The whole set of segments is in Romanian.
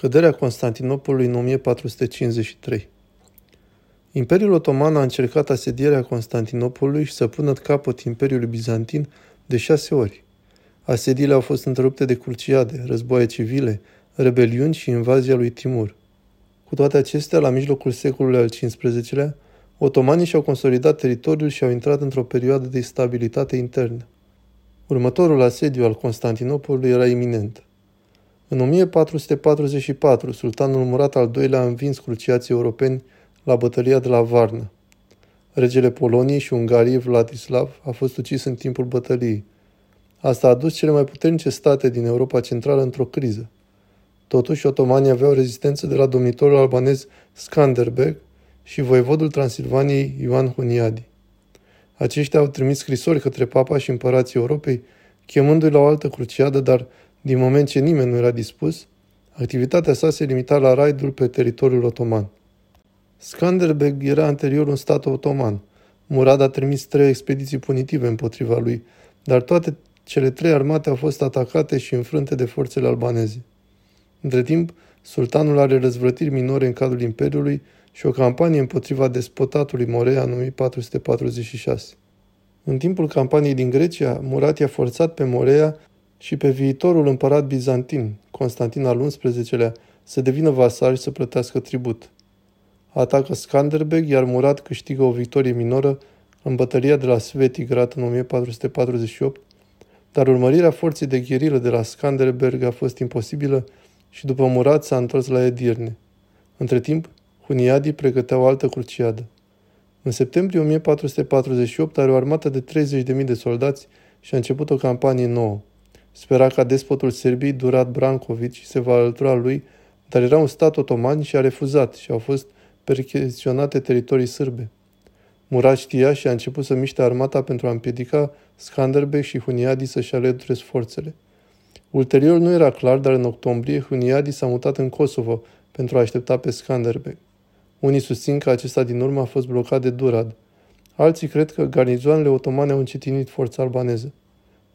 Căderea Constantinopolului în 1453 Imperiul Otoman a încercat asedierea Constantinopolului și să pună capăt Imperiului Bizantin de șase ori. Asediile au fost întrerupte de cruciade, războaie civile, rebeliuni și invazia lui Timur. Cu toate acestea, la mijlocul secolului al XV-lea, otomanii și-au consolidat teritoriul și au intrat într-o perioadă de stabilitate internă. Următorul asediu al Constantinopolului era iminent. În 1444, sultanul Murat al II-lea a învins cruciații europeni la bătălia de la Varna. Regele Poloniei și Ungariei, Vladislav, a fost ucis în timpul bătăliei. Asta a dus cele mai puternice state din Europa Centrală într-o criză. Totuși, otomanii aveau rezistență de la domnitorul albanez Skanderberg și voievodul Transilvaniei Ioan Huniadi. Aceștia au trimis scrisori către papa și împărații Europei, chemându-i la o altă cruciadă, dar din moment ce nimeni nu era dispus, activitatea sa se limita la raidul pe teritoriul otoman. Skanderbeg era anterior un stat otoman. Murad a trimis trei expediții punitive împotriva lui, dar toate cele trei armate au fost atacate și înfrânte de forțele albaneze. Între timp, sultanul are răzvrătiri minore în cadrul Imperiului și o campanie împotriva despotatului Morea în 1446. În timpul campaniei din Grecia, Murat i-a forțat pe Morea și pe viitorul împărat bizantin, Constantin al XI-lea, să devină vasal și să plătească tribut. Atacă Skanderbeg, iar Murat câștigă o victorie minoră în bătălia de la Svetigrad în 1448, dar urmărirea forței de gherilă de la Skanderberg a fost imposibilă și după Murat s-a întors la Edirne. Între timp, Huniadii pregăteau o altă cruciadă. În septembrie 1448 are o armată de 30.000 de soldați și a început o campanie nouă. Spera ca despotul Serbiei, Durat Brankovic, se va alătura lui, dar era un stat otoman și a refuzat și au fost percheziționate teritorii sârbe. Murat știa și a început să miște armata pentru a împiedica Skanderbeg și Huniadi să-și alăture forțele. Ulterior nu era clar, dar în octombrie Huniadi s-a mutat în Kosovo pentru a aștepta pe Skanderbeg. Unii susțin că acesta din urmă a fost blocat de Durad. Alții cred că garnizoanele otomane au încetinit forța albaneză.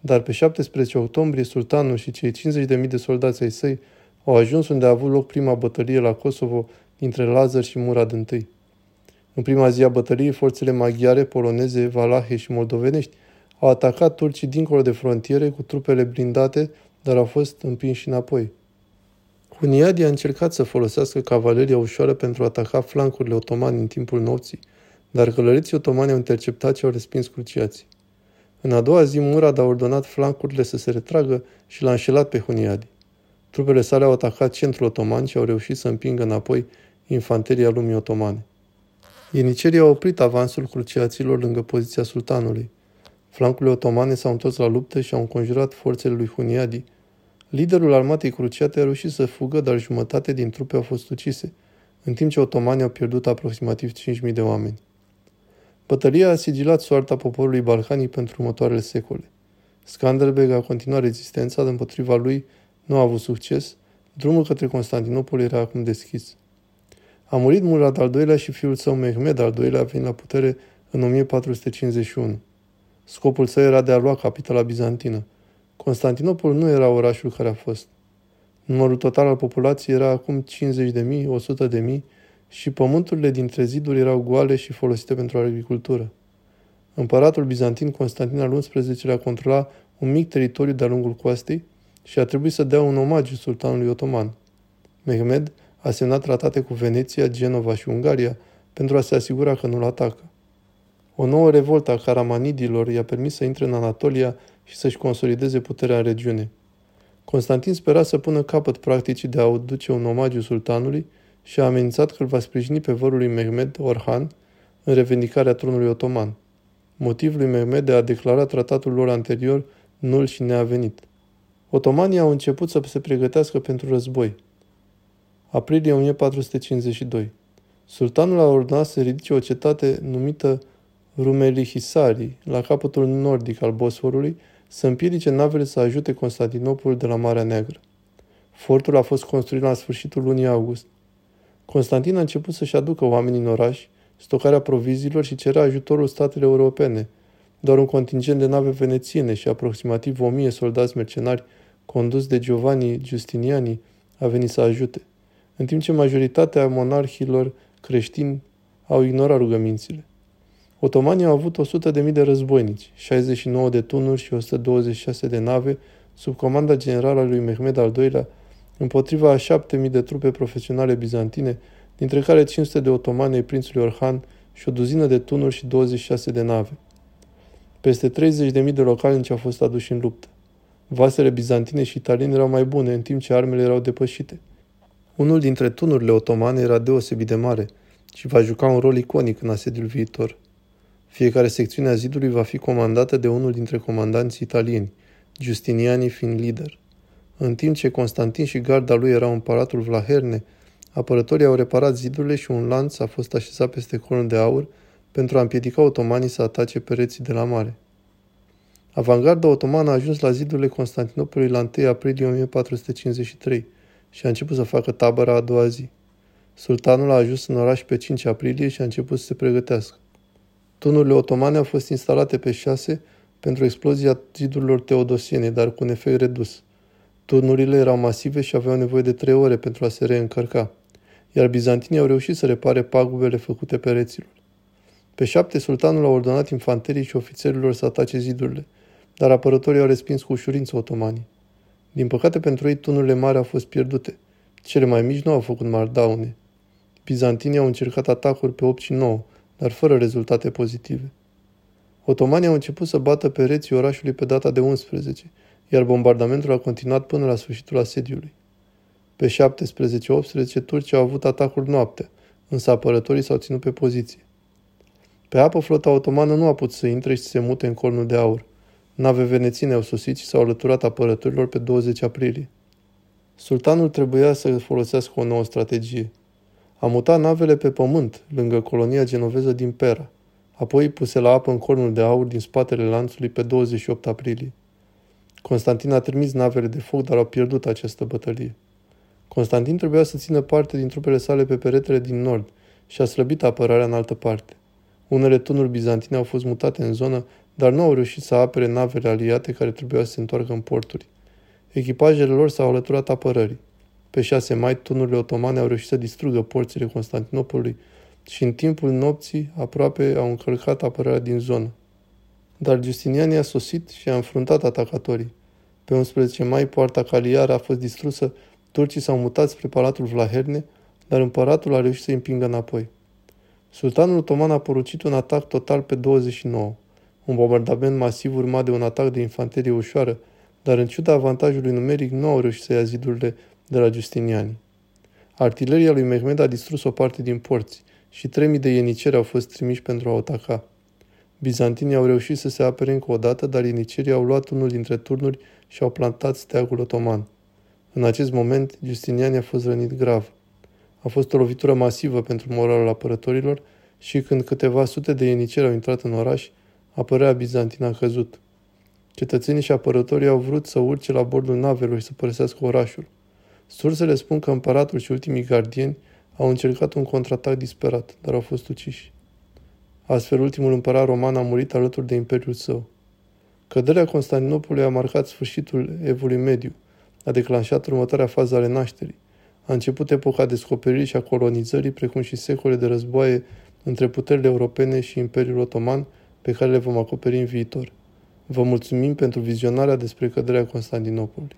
Dar pe 17 octombrie, sultanul și cei 50.000 de soldați ai săi au ajuns unde a avut loc prima bătălie la Kosovo dintre Lazar și Murad I. În prima zi a bătăliei, forțele maghiare, poloneze, valahe și moldovenești au atacat turcii dincolo de frontiere cu trupele blindate, dar au fost împinși înapoi. Huniadi a încercat să folosească cavaleria ușoară pentru a ataca flancurile otomani în timpul nopții, dar călăriții otomani au interceptat și au respins cruciații. În a doua zi, Murad a ordonat flancurile să se retragă și l-a înșelat pe Huniadi. Trupele sale au atacat centrul otoman și au reușit să împingă înapoi infanteria lumii otomane. Ienicerii au oprit avansul cruciaților lângă poziția sultanului. Flancurile otomane s-au întors la luptă și au înconjurat forțele lui Huniadi. Liderul armatei cruciate a reușit să fugă, dar jumătate din trupe au fost ucise, în timp ce otomanii au pierdut aproximativ 5.000 de oameni. Bătălia a sigilat soarta poporului balcanic pentru următoarele secole. Skanderbeg a continuat rezistența, dar împotriva lui nu a avut succes, drumul către Constantinopol era acum deschis. A murit Murad al II-lea și fiul său Mehmed al II-lea a venit la putere în 1451. Scopul său era de a lua capitala bizantină. Constantinopol nu era orașul care a fost. Numărul total al populației era acum 50.000, 100.000 și pământurile dintre ziduri erau goale și folosite pentru agricultură. Împăratul bizantin Constantin al XI-lea controla un mic teritoriu de-a lungul coastei și a trebuit să dea un omagiu sultanului otoman. Mehmed a semnat tratate cu Veneția, Genova și Ungaria pentru a se asigura că nu-l atacă. O nouă revoltă a caramanidilor i-a permis să intre în Anatolia și să-și consolideze puterea în regiune. Constantin spera să pună capăt practicii de a aduce un omagiu sultanului și a amenințat că îl va sprijini pe vărul lui Mehmed Orhan în revendicarea tronului otoman. Motivul lui Mehmed de a declara tratatul lor anterior nul și neavenit. Otomanii au început să se pregătească pentru război. Aprilie 1452. Sultanul a ordonat să ridice o cetate numită Rumelihisari, la capătul nordic al Bosforului, să împiedice navele să ajute Constantinopol de la Marea Neagră. Fortul a fost construit la sfârșitul lunii august. Constantin a început să-și aducă oamenii în oraș, stocarea proviziilor și cerea ajutorul statelor europene. Doar un contingent de nave venețiene și aproximativ o mie soldați mercenari condus de Giovanni Giustiniani a venit să ajute – în timp ce majoritatea monarhilor creștini au ignorat rugămințile. Otomanii au avut 100.000 de războinici, 69 de tunuri și 126 de nave sub comanda generală a lui Mehmed al II-lea, împotriva a 7.000 de trupe profesionale bizantine, dintre care 500 de otomani ai prințului Orhan și o duzină de tunuri și 26 de nave. Peste 30.000 de localnici au fost aduși în luptă. Vasele bizantine și italiene erau mai bune, în timp ce armele erau depășite. Unul dintre tunurile otomane era deosebit de mare și va juca un rol iconic în asediul viitor. Fiecare secțiune a zidului va fi comandată de unul dintre comandanții italieni, Justiniani fiind lider. În timp ce Constantin și garda lui erau în palatul Vlaherne, apărătorii au reparat zidurile și un lanț a fost așezat peste colul de aur pentru a împiedica otomanii să atace pereții de la mare. Avangarda otomană a ajuns la zidurile Constantinopolului la 1 aprilie 1453 și a început să facă tabăra a doua zi. Sultanul a ajuns în oraș pe 5 aprilie și a început să se pregătească. Tunurile otomane au fost instalate pe 6 pentru explozia zidurilor teodosiene, dar cu un efect redus. Turnurile erau masive și aveau nevoie de trei ore pentru a se reîncărca, iar bizantinii au reușit să repare pagubele făcute pereților. Pe șapte, sultanul a ordonat infanterii și ofițerilor să atace zidurile, dar apărătorii au respins cu ușurință otomanii. Din păcate pentru ei, tunurile mari au fost pierdute. Cele mai mici nu au făcut mari daune. Bizantinii au încercat atacuri pe 8 și 9, dar fără rezultate pozitive. Otomanii au început să bată pereții orașului pe data de 11, iar bombardamentul a continuat până la sfârșitul asediului. Pe 17-18, turcii au avut atacuri noaptea, însă apărătorii s-au ținut pe poziție. Pe apă, flota otomană nu a putut să intre și să se mute în cornul de aur. Nave veneține au sosit și s-au alăturat apărătorilor pe 20 aprilie. Sultanul trebuia să folosească o nouă strategie. A mutat navele pe pământ, lângă colonia genoveză din Pera, apoi puse la apă în cornul de aur din spatele lanțului pe 28 aprilie. Constantin a trimis navele de foc, dar au pierdut această bătălie. Constantin trebuia să țină parte din trupele sale pe peretele din nord și a slăbit apărarea în altă parte. Unele tunuri bizantine au fost mutate în zonă, dar nu au reușit să apere navele aliate care trebuiau să se întoarcă în porturi. Echipajele lor s-au alăturat apărării. Pe 6 mai, tunurile otomane au reușit să distrugă porțile Constantinopolului și în timpul nopții aproape au încălcat apărarea din zonă. Dar Justinian a sosit și a înfruntat atacatorii. Pe 11 mai, poarta Caliar a fost distrusă, turcii s-au mutat spre palatul Vlaherne, dar împăratul a reușit să îi împingă înapoi. Sultanul otoman a porucit un atac total pe 29, un bombardament masiv urmat de un atac de infanterie ușoară, dar în ciuda avantajului numeric nu au reușit să ia zidurile de la Justiniani. Artileria lui Mehmed a distrus o parte din porți și 3000 de ieniceri au fost trimiși pentru a ataca. Bizantinii au reușit să se apere încă o dată, dar ienicerii au luat unul dintre turnuri și au plantat steagul otoman. În acest moment, Justiniani a fost rănit grav. A fost o lovitură masivă pentru moralul apărătorilor și când câteva sute de ieniceri au intrat în oraș, apărea bizantina a căzut. Cetățenii și apărătorii au vrut să urce la bordul navelor și să părăsească orașul. Sursele spun că împăratul și ultimii gardieni au încercat un contraatac disperat, dar au fost uciși. Astfel, ultimul împărat roman a murit alături de imperiul său. Căderea Constantinopolului a marcat sfârșitul evului mediu, a declanșat următoarea fază ale nașterii. A început epoca descoperirii și a colonizării, precum și secole de războaie între puterile europene și Imperiul Otoman, pe care le vom acoperi în viitor. Vă mulțumim pentru vizionarea despre căderea Constantinopolului.